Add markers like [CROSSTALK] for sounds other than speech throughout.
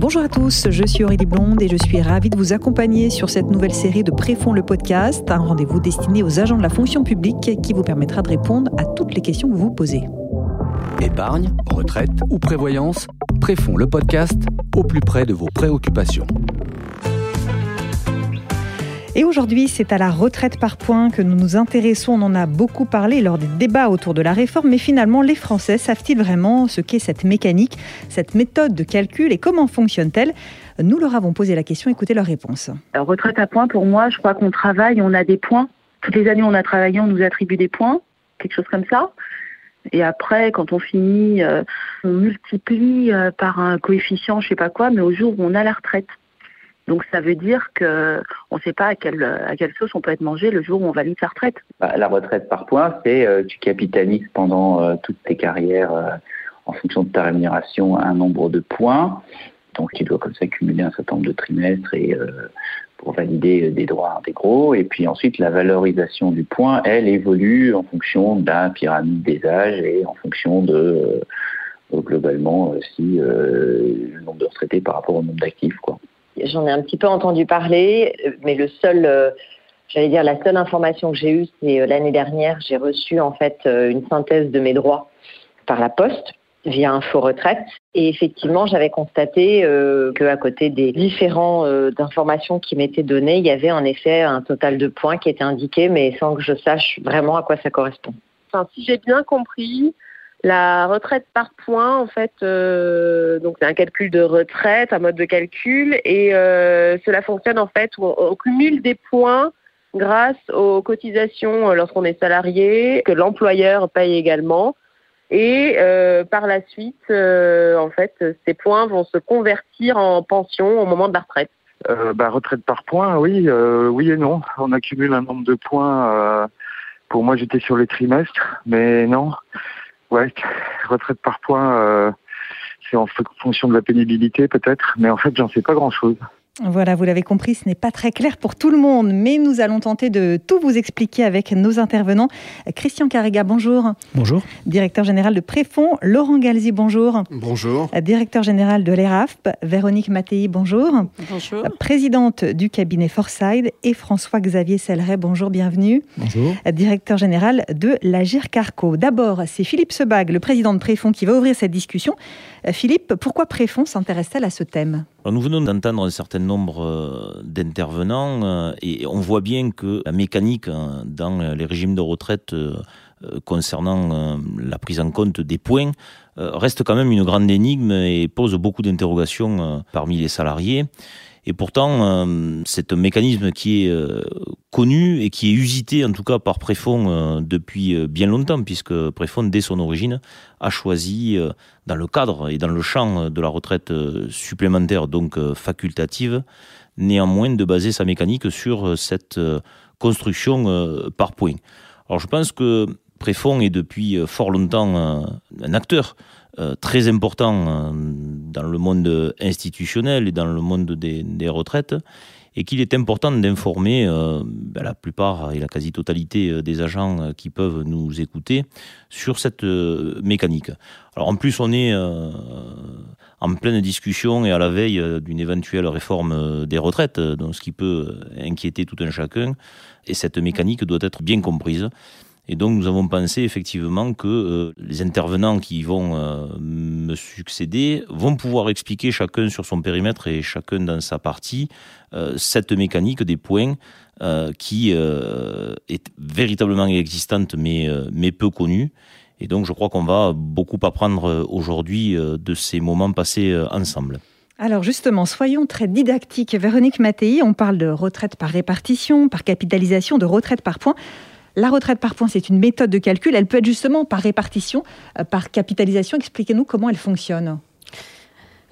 Bonjour à tous, je suis Aurélie Blonde et je suis ravie de vous accompagner sur cette nouvelle série de Préfond le podcast, un rendez-vous destiné aux agents de la fonction publique qui vous permettra de répondre à toutes les questions que vous posez. Épargne, retraite ou prévoyance, Préfond le podcast au plus près de vos préoccupations. Et aujourd'hui, c'est à la retraite par points que nous nous intéressons. On en a beaucoup parlé lors des débats autour de la réforme, mais finalement, les Français savent-ils vraiment ce qu'est cette mécanique, cette méthode de calcul et comment fonctionne-t-elle? Nous leur avons posé la question, écoutez leur réponse. Alors, retraite à points, pour moi, je crois qu'on travaille, on a des points. Toutes les années, on a travaillé, on nous attribue des points, quelque chose comme ça. Et après, quand on finit, euh, on multiplie euh, par un coefficient, je sais pas quoi, mais au jour où on a la retraite. Donc ça veut dire qu'on ne sait pas à quelle, sauce on peut être mangé le jour où on valide sa retraite. Bah, la retraite par points, c'est euh, tu capitalises pendant euh, toutes tes carrières euh, en fonction de ta rémunération un nombre de points. Donc tu dois comme ça cumuler un certain nombre de trimestres et pour valider des droits intégraux. Et puis ensuite, la valorisation du point, elle évolue en fonction d'un pyramide des âges et en fonction de globalement si le nombre de retraités par rapport au nombre d'actifs. quoi. J'en ai un petit peu entendu parler, mais le seul, euh, j'allais dire, la seule information que j'ai eue, c'est euh, l'année dernière, j'ai reçu en fait euh, une synthèse de mes droits par la poste via Info Retraite. Et effectivement, j'avais constaté euh, qu'à côté des différents informations qui m'étaient données, il y avait en effet un total de points qui était indiqué, mais sans que je sache vraiment à quoi ça correspond. Enfin, si j'ai bien compris, la retraite par points, en fait, euh, donc c'est un calcul de retraite, un mode de calcul, et euh, cela fonctionne en fait où on, cumule des points grâce aux cotisations euh, lorsqu'on est salarié, que l'employeur paye également. Et par la suite, en fait, ces points vont se convertir en pension au moment de la retraite. bah, retraite par points, oui, oui et non. On accumule un nombre de points. pour moi, j'étais sur les trimestres, mais non. Ouais, retraite par points, euh, c'est en fonction de la pénibilité peut-être, mais en fait, j'en sais pas grand-chose. Voilà, vous l'avez compris, ce n'est pas très clair pour tout le monde, mais nous allons tenter de tout vous expliquer avec nos intervenants. Christian Carrega, bonjour. Bonjour. Directeur général de Préfond. Laurent Galzi, bonjour. Bonjour. Directeur général de l'ERAFP. Véronique Mattei, bonjour. Bonjour. Présidente du cabinet Forside. Et François-Xavier Selleret, bonjour, bienvenue. Bonjour. Directeur général de la Carco. D'abord, c'est Philippe Sebag, le président de Préfond, qui va ouvrir cette discussion. Euh, Philippe, pourquoi Préfond s'intéresse-t-elle à ce thème? Nous venons d'entendre un certain nombre euh, d'intervenants euh, et on voit bien que la mécanique dans les régimes de retraite concernant la prise en compte des points reste quand même une grande énigme et pose beaucoup d'interrogations parmi les salariés. Et pourtant, euh, c'est un mécanisme qui est euh, connu et qui est usité, en tout cas par Préfond, euh, depuis bien longtemps, puisque Préfond, dès son origine, a choisi, dans le cadre et dans le champ de la retraite supplémentaire, donc facultative, néanmoins de baser sa mécanique sur cette construction par points. Alors je pense que Préfond est depuis fort longtemps un acteur très important dans le monde institutionnel et dans le monde des, retraites, et qu'il est important d'informer euh, ben, la plupart et la quasi-totalité des agents qui peuvent nous écouter sur cette mécanique. Alors en plus, on est en pleine discussion et à la veille d'une éventuelle réforme des retraites, donc ce qui peut inquiéter tout un chacun, et cette mécanique doit être bien comprise. Et donc nous avons pensé effectivement que euh, les intervenants qui vont euh, me succéder vont pouvoir expliquer chacun sur son périmètre et chacun dans sa partie euh, cette mécanique des points qui est véritablement existante mais, mais peu connue. Et donc je crois qu'on va beaucoup apprendre aujourd'hui de ces moments passés ensemble. Alors justement, soyons très didactiques. Véronique Mattei, on parle de retraite par répartition, par capitalisation, de retraite par points. La retraite par points, c'est une méthode de calcul. Elle peut être justement par répartition, euh, par capitalisation. Expliquez-nous comment elle fonctionne.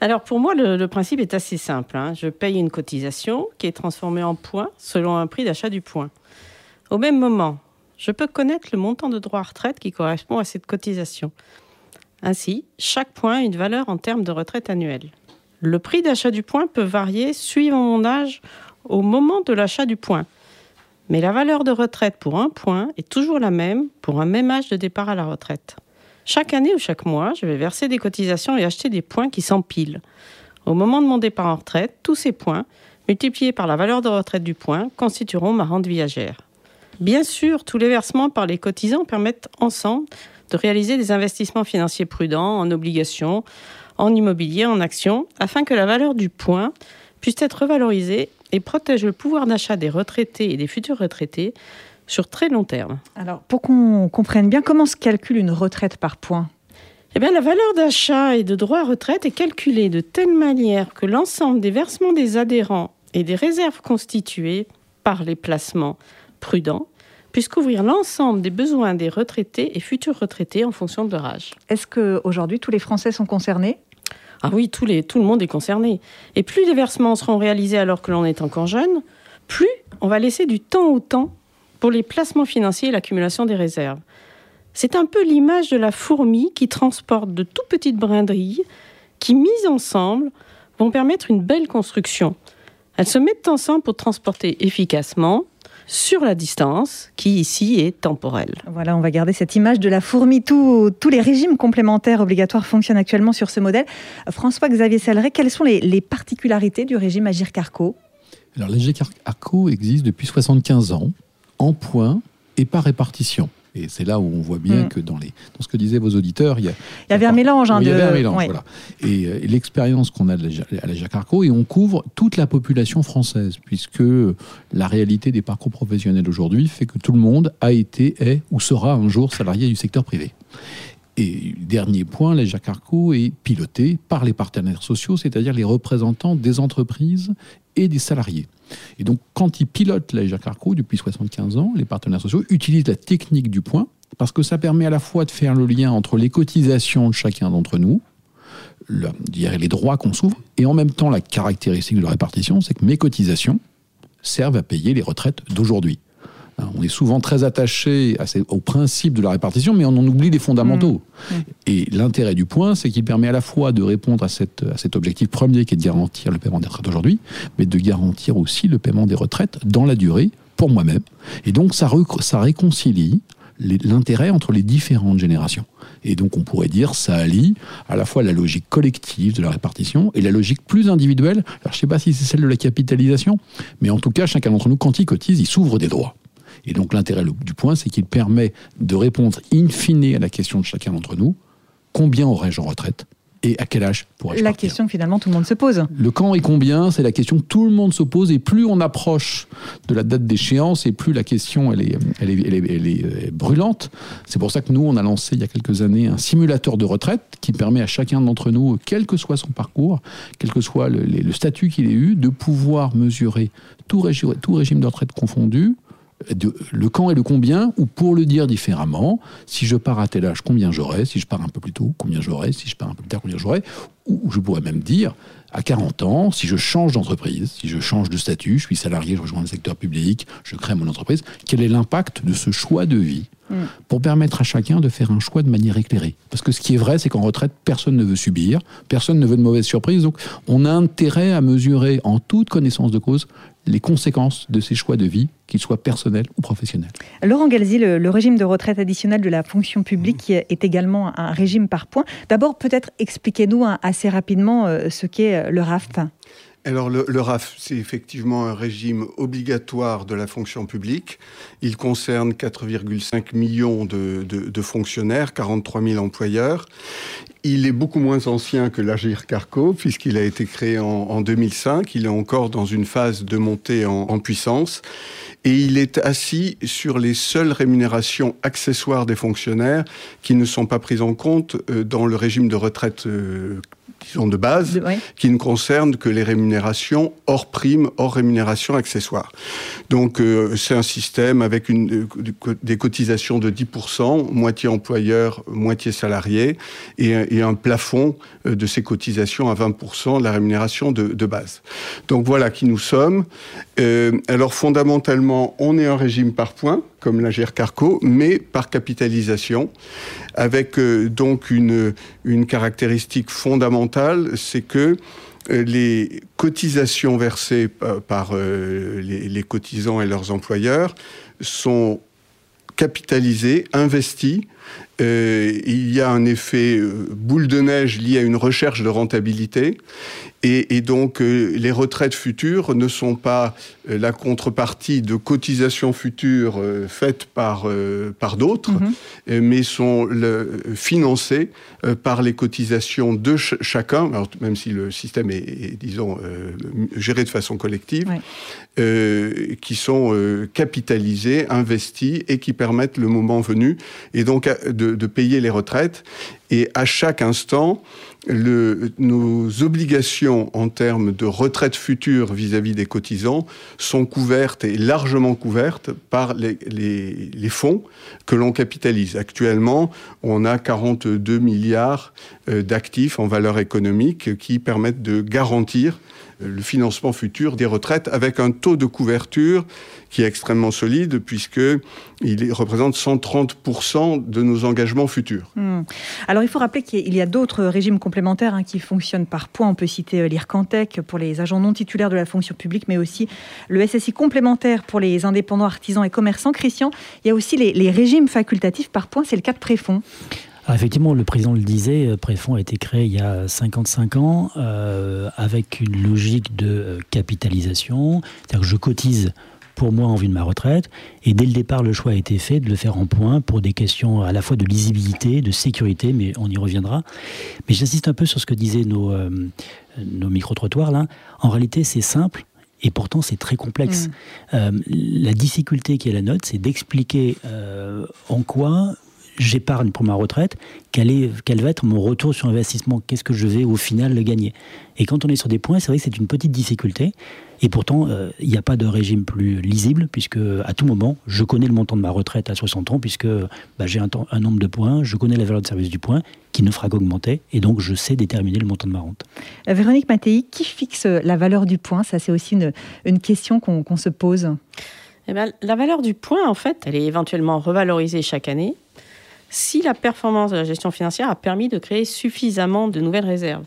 Alors pour moi, le, principe est assez simple. Hein. Je paye une cotisation qui est transformée en points selon un prix d'achat du point. Au même moment, je peux connaître le montant de droit à retraite qui correspond à cette cotisation. Ainsi, chaque point a une valeur en termes de retraite annuelle. Le prix d'achat du point peut varier suivant mon âge au moment de l'achat du point. Mais la valeur de retraite pour un point est toujours la même pour un même âge de départ à la retraite. Chaque année ou chaque mois, je vais verser des cotisations et acheter des points qui s'empilent. Au moment de mon départ en retraite, tous ces points, multipliés par la valeur de retraite du point, constitueront ma rente viagère. Bien sûr, tous les versements par les cotisants permettent ensemble de réaliser des investissements financiers prudents en obligations, en immobilier, en actions, afin que la valeur du point puisse être revalorisée et protège le pouvoir d'achat des retraités et des futurs retraités sur très long terme. Alors, pour qu'on comprenne bien, comment se calcule une retraite par points eh bien, la valeur d'achat et de droit à retraite est calculée de telle manière que l'ensemble des versements des adhérents et des réserves constituées par les placements prudents puissent couvrir l'ensemble des besoins des retraités et futurs retraités en fonction de leur âge. Est-ce qu'aujourd'hui, tous les Français sont concernés? Ah oui, tout le monde est concerné. Et plus les versements seront réalisés alors que l'on est encore jeune, plus on va laisser du temps au temps pour les placements financiers et l'accumulation des réserves. C'est un peu l'image de la fourmi qui transporte de tout petites brindilles qui, mises ensemble, vont permettre une belle construction. Elles se mettent ensemble pour transporter efficacement sur la distance, qui ici est temporelle. Voilà, on va garder cette image de la fourmi. tous les régimes complémentaires obligatoires fonctionnent actuellement sur ce modèle. François-Xavier Saleret, quelles sont les, les, particularités du régime Agir-Carco Alors, l'Agir-Carco existe depuis 75 ans, en points et par répartition. Et c'est là où on voit bien mm. que dans, les, dans ce que disaient vos auditeurs, il y, a, il y avait un mélange. Hein, il y avait un mélange, voilà. Et, euh, l'expérience qu'on a à la Jacarco, et on couvre toute la population française, puisque la réalité des parcours professionnels aujourd'hui fait que tout le monde a été, est ou sera un jour salarié du secteur privé. Et dernier point, la est pilotée par les partenaires sociaux, c'est-à-dire les représentants des entreprises et des salariés. Et donc, quand ils pilotent la depuis 75 ans, les partenaires sociaux utilisent la technique du point parce que ça permet à la fois de faire le lien entre les cotisations de chacun d'entre nous, les droits qu'on s'ouvre, et en même temps, la caractéristique de la répartition, c'est que mes cotisations servent à payer les retraites d'aujourd'hui. On est souvent très attaché au principe de la répartition, mais on en oublie les fondamentaux. Mmh. Mmh. Et l'intérêt du point, c'est qu'il permet à la fois de répondre à, cet objectif premier qui est de garantir le paiement des retraites aujourd'hui, mais de garantir aussi le paiement des retraites dans la durée pour moi-même. Et donc ça, ça réconcilie l'intérêt entre les différentes générations. Et donc on pourrait dire ça allie à la fois la logique collective de la répartition et la logique plus individuelle. Alors je ne sais pas si c'est celle de la capitalisation, mais en tout cas chacun d'entre nous quand il cotise, il s'ouvre des droits. Et donc l'intérêt du point, c'est qu'il permet de répondre in fine à la question de chacun d'entre nous, combien aurais-je en retraite et à quel âge pourrais-je La question que finalement tout le monde se pose. Le quand et combien, c'est la question que tout le monde se pose et plus on approche de la date d'échéance et plus la question elle est, elle est, elle est, euh, brûlante. C'est pour ça que nous, on a lancé il y a quelques années un simulateur de retraite qui permet à chacun d'entre nous, quel que soit son parcours, quel que soit le, le statut qu'il ait eu, de pouvoir mesurer tout régime, tout régime de retraite confondu, le quand et le combien, ou pour le dire différemment, si je pars à tel âge, combien j'aurai, si je pars un peu plus tôt, combien j'aurai, si je pars un peu plus tard, combien j'aurai, ou je pourrais même dire, à 40 ans, si je change d'entreprise, si je change de statut, je suis salarié, je rejoins le secteur public, je crée mon entreprise, quel est l'impact de ce choix de vie mm. pour permettre à chacun de faire un choix de manière éclairée? Parce que ce qui est vrai, c'est qu'en retraite, personne ne veut subir, personne ne veut de mauvaises surprises, donc on a intérêt à mesurer en toute connaissance de cause les conséquences de ces choix de vie, qu'ils soient personnels ou professionnels. Laurent Galzi, le, régime de retraite additionnelle de la fonction publique mmh. est également un régime par points. D'abord, peut-être expliquez-nous assez rapidement euh, ce qu'est euh, le RAF. Alors le, RAF, c'est effectivement un régime obligatoire de la fonction publique. Il concerne 4,5 millions de, fonctionnaires, 43 000 employeurs. Il est beaucoup moins ancien que l'Agir Carco, puisqu'il a été créé en, 2005. Il est encore dans une phase de montée en, puissance. Et il est assis sur les seules rémunérations accessoires des fonctionnaires qui ne sont pas prises en compte euh, dans le régime de retraite euh, sont de base, qui ne concernent que les rémunérations hors prime, hors rémunération accessoire. Donc euh, c'est un système avec une, euh, des cotisations de 10%, moitié employeur, moitié salarié, et, un plafond euh, de ces cotisations à 20% de la rémunération de, de, base. Donc voilà qui nous sommes. alors fondamentalement, on est un régime par points comme la Carco, mais par capitalisation, avec euh, donc une, caractéristique fondamentale, c'est que euh, les cotisations versées par euh, les, cotisants et leurs employeurs sont capitalisées, investies il y a un effet euh, boule de neige lié à une recherche de rentabilité. Et, donc, euh, les retraites futures ne sont pas la contrepartie de cotisations futures faites par, par d'autres, mhm. mais sont le, financées par les cotisations de chacun, même si le système est, disons, géré de façon collective, qui sont capitalisées, investies et qui permettent le moment venu, et donc de payer les retraites. Et à chaque instant, nos obligations en termes de retraite future vis-à-vis des cotisants sont couvertes et largement couvertes par les fonds que l'on capitalise. Actuellement, on a 42 milliards euh, d'actifs en valeur économique qui permettent de garantir le financement futur des retraites avec un taux de couverture qui est extrêmement solide puisqu'il représente 130% de nos engagements futurs. Hmm. Alors il faut rappeler qu'il y a d'autres régimes complémentaires hein, qui fonctionnent par points. On peut citer euh, l'IRCANTEC pour les agents non titulaires de la fonction publique, mais aussi le SSI complémentaire pour les indépendants, artisans et commerçants. Christian, il y a aussi les, les régimes facultatifs par points, c'est le cas de Effectivement, le président le disait, euh, Préfonds a été créé il y a 55 ans euh, avec une logique de euh, capitalisation, c'est-à-dire que je cotise pour moi en vue de ma retraite. Et dès le départ, le choix a été fait de le faire en point pour des questions à la fois de lisibilité, de sécurité, mais on y reviendra. Mais j'insiste un peu sur ce que disaient nos, nos micro-trottoirs là. En réalité, c'est simple. Et pourtant, c'est très complexe. Mmh. la difficulté qui est la note, c'est d'expliquer en quoi j'épargne pour ma retraite, quel, est, quel va être mon retour sur investissement? Qu'est-ce que je vais au final le gagner? Et quand on est sur des points, c'est vrai que c'est une petite difficulté. Et pourtant, euh, il n'y a pas de régime plus lisible, puisque à tout moment, je connais le montant de ma retraite à 60 ans, puisque bah, j'ai un, un, nombre de points, je connais la valeur de service du point, qui ne fera qu'augmenter, et donc je sais déterminer le montant de ma rente. Euh, Véronique Mattei, qui fixe la valeur du point? Ça, c'est aussi une, une question qu'on se pose. Eh ben, la valeur du point, en fait, elle est éventuellement revalorisée chaque année si la performance de la gestion financière a permis de créer suffisamment de nouvelles réserves.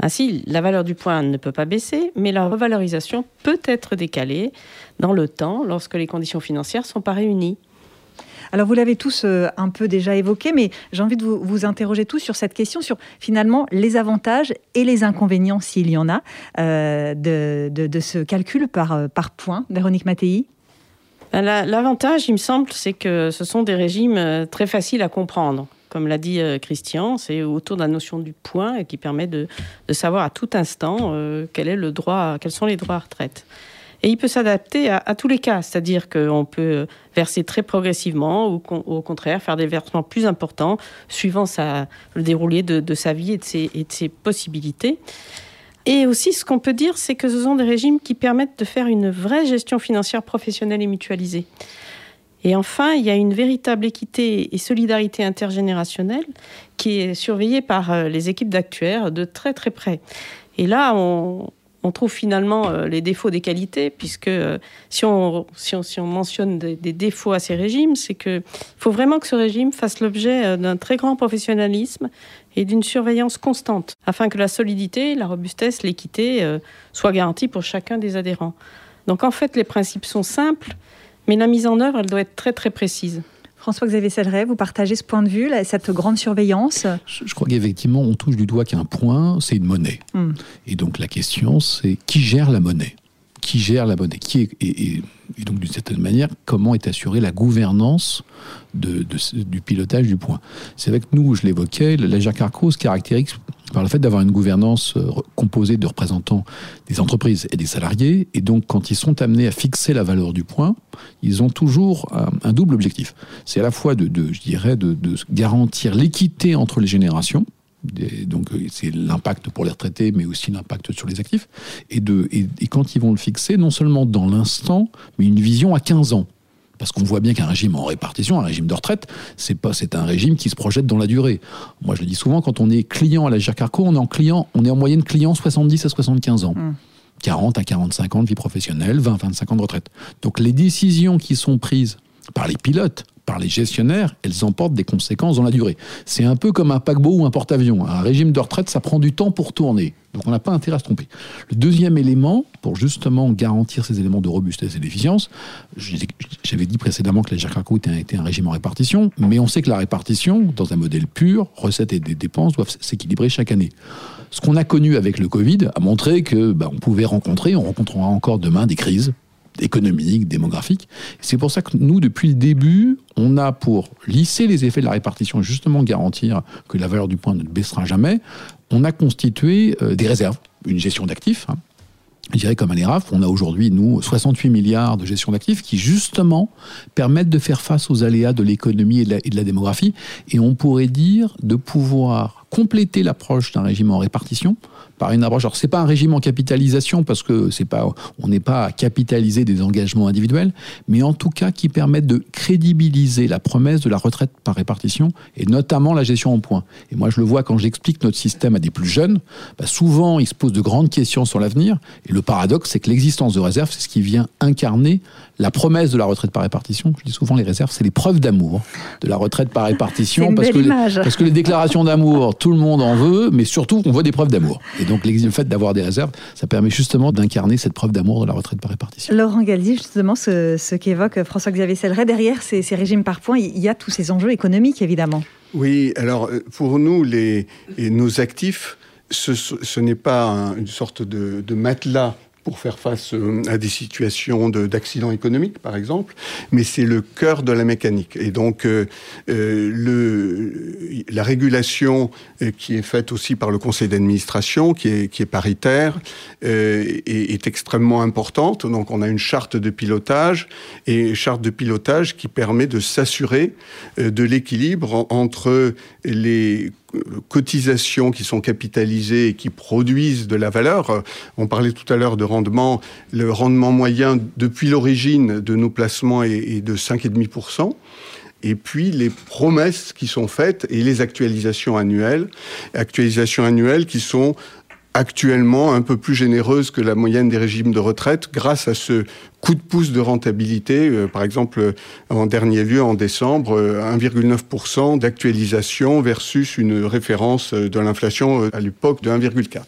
Ainsi, la valeur du point ne peut pas baisser, mais la revalorisation peut être décalée dans le temps lorsque les conditions financières ne sont pas réunies. Alors vous l'avez tous euh, un peu déjà évoqué, mais j'ai envie de vous, interroger tous sur cette question, sur finalement les avantages et les inconvénients, s'il y en a, euh, de, ce calcul par, euh, point. Véronique Mattei? L'avantage, il me semble, c'est que ce sont des régimes euh, très faciles à comprendre. Comme l'a dit euh, Christian, c'est autour de la notion du point qui permet de, savoir à tout instant euh, quels sont les droits à retraite. Et il peut s'adapter à, tous les cas, c'est-à-dire qu'on peut verser très progressivement ou au contraire faire des versements plus importants suivant le déroulé de, sa vie et de ses possibilités. Et aussi, ce qu'on peut dire, c'est que ce sont des régimes qui permettent de faire une vraie gestion financière professionnelle et mutualisée. Et enfin, il y a une véritable équité et solidarité intergénérationnelle qui est surveillée par euh, les équipes d'actuaires de très très près. Et là, on, trouve finalement euh, les défauts des qualités, puisque euh, si, on, mentionne des, défauts à ces régimes, c'est qu'il faut vraiment que ce régime fasse l'objet d'un très grand professionnalisme et d'une surveillance constante, afin que la solidité, la robustesse, l'équité soient garanties pour chacun des adhérents. Donc en fait, les principes sont simples, mais la mise en œuvre, elle doit être très très précise. François-Xavier Selleret, vous partagez ce point de vue, cette grande surveillance? Je, crois qu'effectivement, on touche du doigt qu'un point, c'est une monnaie. Hmm. Et donc la question, c'est qui gère la monnaie? Qui gère la monnaie qui est, et, donc d'une certaine manière, comment est assurée la gouvernance du pilotage du point C'est avec nous, je l'évoquais, la Carco se caractérise par le fait d'avoir une gouvernance euh, composée de représentants des entreprises et des salariés. Et donc, quand ils sont amenés à fixer la valeur du point, ils ont toujours un, double objectif. C'est à la fois de, je dirais, de, garantir l'équité entre les générations. Donc, euh, c'est l'impact pour les retraités, mais aussi l'impact sur les actifs. Et, de, et quand ils vont le fixer, non seulement dans l'instant, mais une vision à 15 ans. Parce qu'on voit bien qu'un régime en répartition, un régime de retraite, c'est pas, c'est un régime qui se projette dans la durée. Moi, je le dis souvent, quand on est client à la GERCARCO, on est en client, on est en moyenne client 70 à 75 ans. 40 hmm. à 45 ans de vie professionnelle, 20 à 25 ans de retraite. Donc les décisions qui sont prises par les pilotes, par les gestionnaires, elles emportent des conséquences dans la durée. C'est un peu comme un paquebot ou un porte-avions. Un régime de retraite, ça prend du temps pour tourner. Donc on n'a pas intérêt à se tromper. Le deuxième élément, pour justement garantir ces éléments de robustesse et d'efficience, j'avais dit précédemment que la GERCACO était, un, régime en répartition, mais on sait que la répartition, dans un modèle pur, recettes et dépenses doivent s'équilibrer chaque année. Ce qu'on a connu avec le Covid a montré que bah, on pouvait rencontrer, on rencontrera encore demain des crises économiques, démographiques. C'est pour ça que nous, depuis le début, on a pour lisser les effets de la répartition, justement garantir que la valeur du point ne baissera jamais, on a constitué euh, des réserves, une gestion d'actifs. Hein. Je dirais comme à l'ERAF, on a aujourd'hui, nous, 68 milliards de gestion d'actifs qui, justement, permettent de faire face aux aléas de l'économie et, de la démographie. Et on pourrait dire de pouvoir compléter l'approche d'un régime en répartition par une approche. Alors c'est pas un régime en capitalisation parce que c'est pas, on n'est pas à capitaliser des engagements individuels, mais en tout cas qui permettent de crédibiliser la promesse de la retraite par répartition et notamment la gestion en points. Et moi je le vois quand j'explique notre système à des plus jeunes, bah souvent ils se posent de grandes questions sur l'avenir et le paradoxe c'est que l'existence de réserves c'est ce qui vient incarner la promesse de la retraite par répartition. Je dis souvent les réserves c'est les preuves d'amour de la retraite par répartition parce que, les, parce que les déclarations d'amour tout le monde en veut, mais surtout on voit des preuves d'amour donc le fait d'avoir des réserves, ça permet justement d'incarner cette preuve d'amour de la retraite par répartition. Laurent Galdi, justement, ce, qu'évoque François-Xavier Selleret, derrière ces, régimes par points, il y a tous ces enjeux économiques, évidemment. Oui, alors euh, pour nous, les, nos actifs, ce, n'est pas une sorte de, de matelas pour faire face euh, à des situations d'accidents économiques, par exemple, mais c'est le cœur de la mécanique. Et donc, euh, euh, la régulation qui est faite aussi par le conseil d'administration, qui est, paritaire, est, est, extrêmement importante. Donc, on a une charte de pilotage et charte de pilotage qui permet de s'assurer de l'équilibre entre les cotisations qui sont capitalisées et qui produisent de la valeur. On parlait tout à l'heure de rendement. Le rendement moyen depuis l'origine de nos placements est, de 5,5% et puis les promesses qui sont faites et les actualisations annuelles, actualisations annuelles qui sont actuellement un peu plus généreuse que la moyenne des régimes de retraite grâce à ce coup de pouce de rentabilité. Euh, par exemple, en dernier lieu, en décembre, 1,9% euh, d'actualisation versus une référence euh, de l'inflation à l'époque de 1,4%.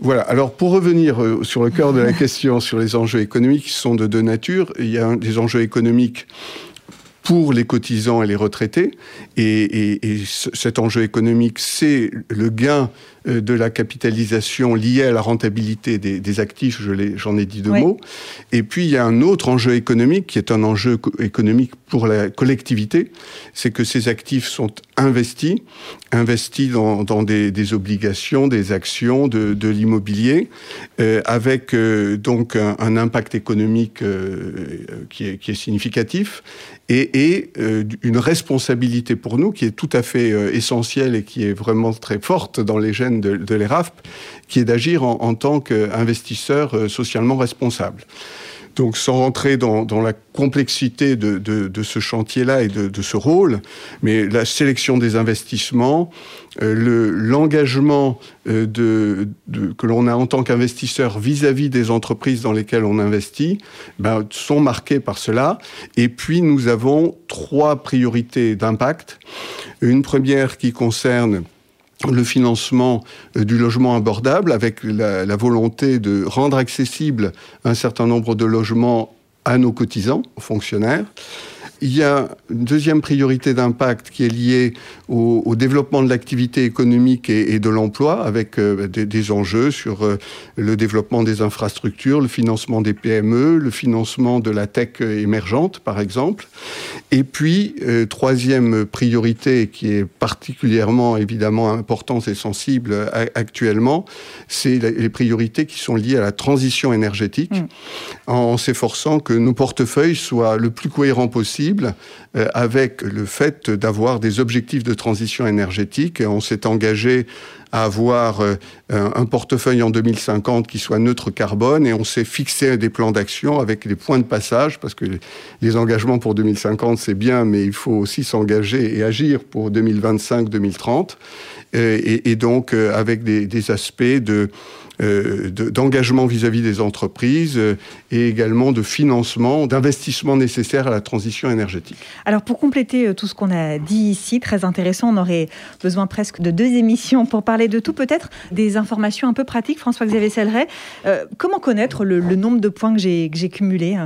Voilà. Alors, pour revenir sur le cœur de la [LAUGHS] question sur les enjeux économiques qui sont de deux natures, il y a des enjeux économiques pour les cotisants et les retraités. Et, cet enjeu économique, c'est le gain euh, de la capitalisation liée à la rentabilité des, actifs, j'en ai, dit deux mots. Et puis, il y a un autre enjeu économique qui est un enjeu économique pour la collectivité, c'est que ces actifs sont investis, investis dans, des, obligations, des actions, de, l'immobilier, euh, avec euh, donc un, impact économique qui, est, qui, est, significatif et, une responsabilité pour nous qui est tout à fait essentielle et qui est vraiment très forte dans les gènes de, de l'ERAFP, qui est d'agir en, tant qu'investisseur euh, socialement responsable. Donc sans rentrer dans, la complexité de, ce chantier-là et de, ce rôle, mais la sélection des investissements, euh, l'engagement euh, que l'on a en tant qu'investisseur vis-à-vis des entreprises dans lesquelles on investit, ben, sont marqués par cela. Et puis nous avons trois priorités d'impact. Une première qui concerne le financement euh, du logement abordable avec la, volonté de rendre accessible un certain nombre de logements à nos cotisants, aux fonctionnaires. Il y a une deuxième priorité d'impact qui est liée au, développement de l'activité économique et, de l'emploi, avec euh, des, enjeux sur euh, le développement des infrastructures, le financement des PME, le financement de la tech émergente, par exemple. Et puis, euh, troisième priorité qui est particulièrement évidemment importante et sensible actuellement, c'est les priorités qui sont liées à la transition énergétique, mmh. en s'efforçant que nos portefeuilles soient le plus cohérents possible euh, avec le fait d'avoir des objectifs de transition énergétique. On s'est engagé à avoir euh, un portefeuille en 2050 qui soit neutre carbone et on s'est fixé des plans d'action avec des points de passage parce que les engagements pour 2050 c'est bien mais il faut aussi s'engager et agir pour 2025-2030 et, donc avec des, aspects de d'engagement vis-à-vis des entreprises et également de financement, d'investissement nécessaire à la transition énergétique. Alors pour compléter tout ce qu'on a dit ici, très intéressant, on aurait besoin presque de deux émissions pour parler de tout, peut-être des informations un peu pratiques, François-Xavier Selleret. comment connaître le, le, nombre de points que j'ai cumulés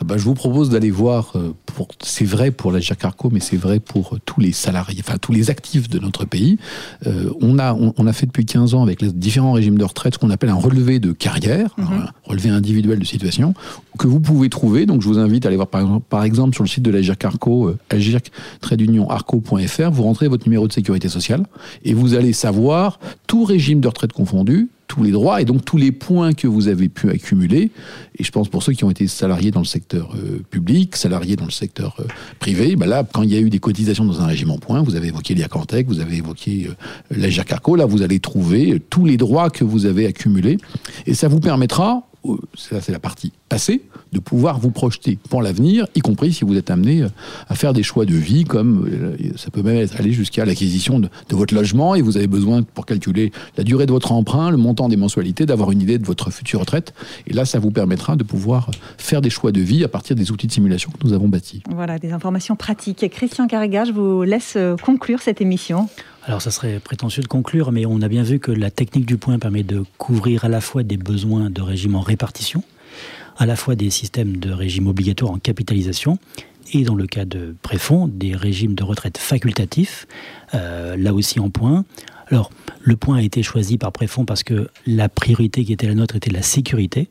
ah bah, je vous propose d'aller voir, euh, c'est vrai pour la Carco, mais c'est vrai pour tous les salariés, enfin tous les actifs de notre pays. Euh, on, a, on, a fait depuis 15 ans avec les différents régimes de retraite ce qu'on appelle un relevé de carrière, mhm. un relevé individuel de situation, que vous pouvez trouver. Donc je vous invite à aller voir par exemple, par exemple sur le site de la Carco, euh, agirc-arco.fr, vous rentrez votre numéro de sécurité sociale et vous allez savoir tout régime de retraite confondu, tous les droits et donc tous les points que vous avez pu accumuler. Et je pense pour ceux qui ont été salariés dans le secteur euh, public, salariés dans le secteur euh, privé, bah là, quand il y a eu des cotisations dans un régime en points, vous avez évoqué l'IACantec, vous avez évoqué euh, la GIRCARCO, là vous allez trouver tous les droits que vous avez accumulés. Et ça vous permettra, ça c'est la partie passée, de pouvoir vous projeter pour l'avenir, y compris si vous êtes amené euh, à faire des choix de vie, comme euh, ça peut même aller jusqu'à l'acquisition de, votre logement, et vous avez besoin, pour calculer la durée de votre emprunt, le montant des mensualités, d'avoir une idée de votre future retraite. Et là, ça vous permettra de pouvoir faire des choix de vie à partir des outils de simulation que nous avons bâtis. Voilà, des informations pratiques. Christian Carrega, je vous laisse euh, conclure cette émission. Alors ça serait prétentieux de conclure, mais on a bien vu que la technique du point permet de couvrir à la fois des besoins de régime en répartition, à la fois des systèmes de régime obligatoire en capitalisation et dans le cas de préfonds, des régimes de retraite facultatifs, euh, là aussi en point. Alors, le point a été choisi par préfonds parce que la priorité qui était la nôtre était la sécurité.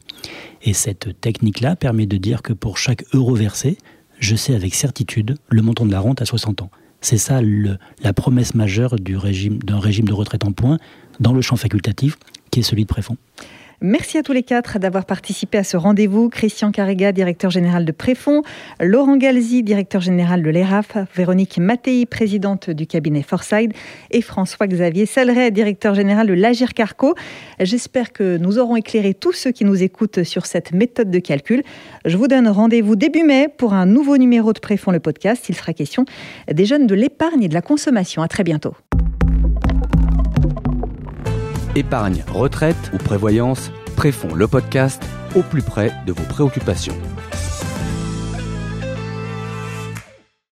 Et cette technique-là permet de dire que pour chaque euro versé, je sais avec certitude le montant de la rente à 60 ans. C'est ça la promesse majeure d'un régime, de retraite en point dans le champ facultatif qui est celui de préfonds. Merci à tous les quatre d'avoir participé à ce rendez-vous. Christian Carrega, directeur général de Préfond, Laurent Galzi, directeur général de l'ERAF, Véronique Mattei, présidente du cabinet Forside, et François-Xavier Saleret, directeur général de l'Agir Carco. J'espère que nous aurons éclairé tous ceux qui nous écoutent sur cette méthode de calcul. Je vous donne rendez-vous début mai pour un nouveau numéro de Préfond le podcast. Il sera question des jeunes de l'épargne et de la consommation. À très bientôt. Épargne, retraite ou prévoyance, Préfond le podcast au plus près de vos préoccupations.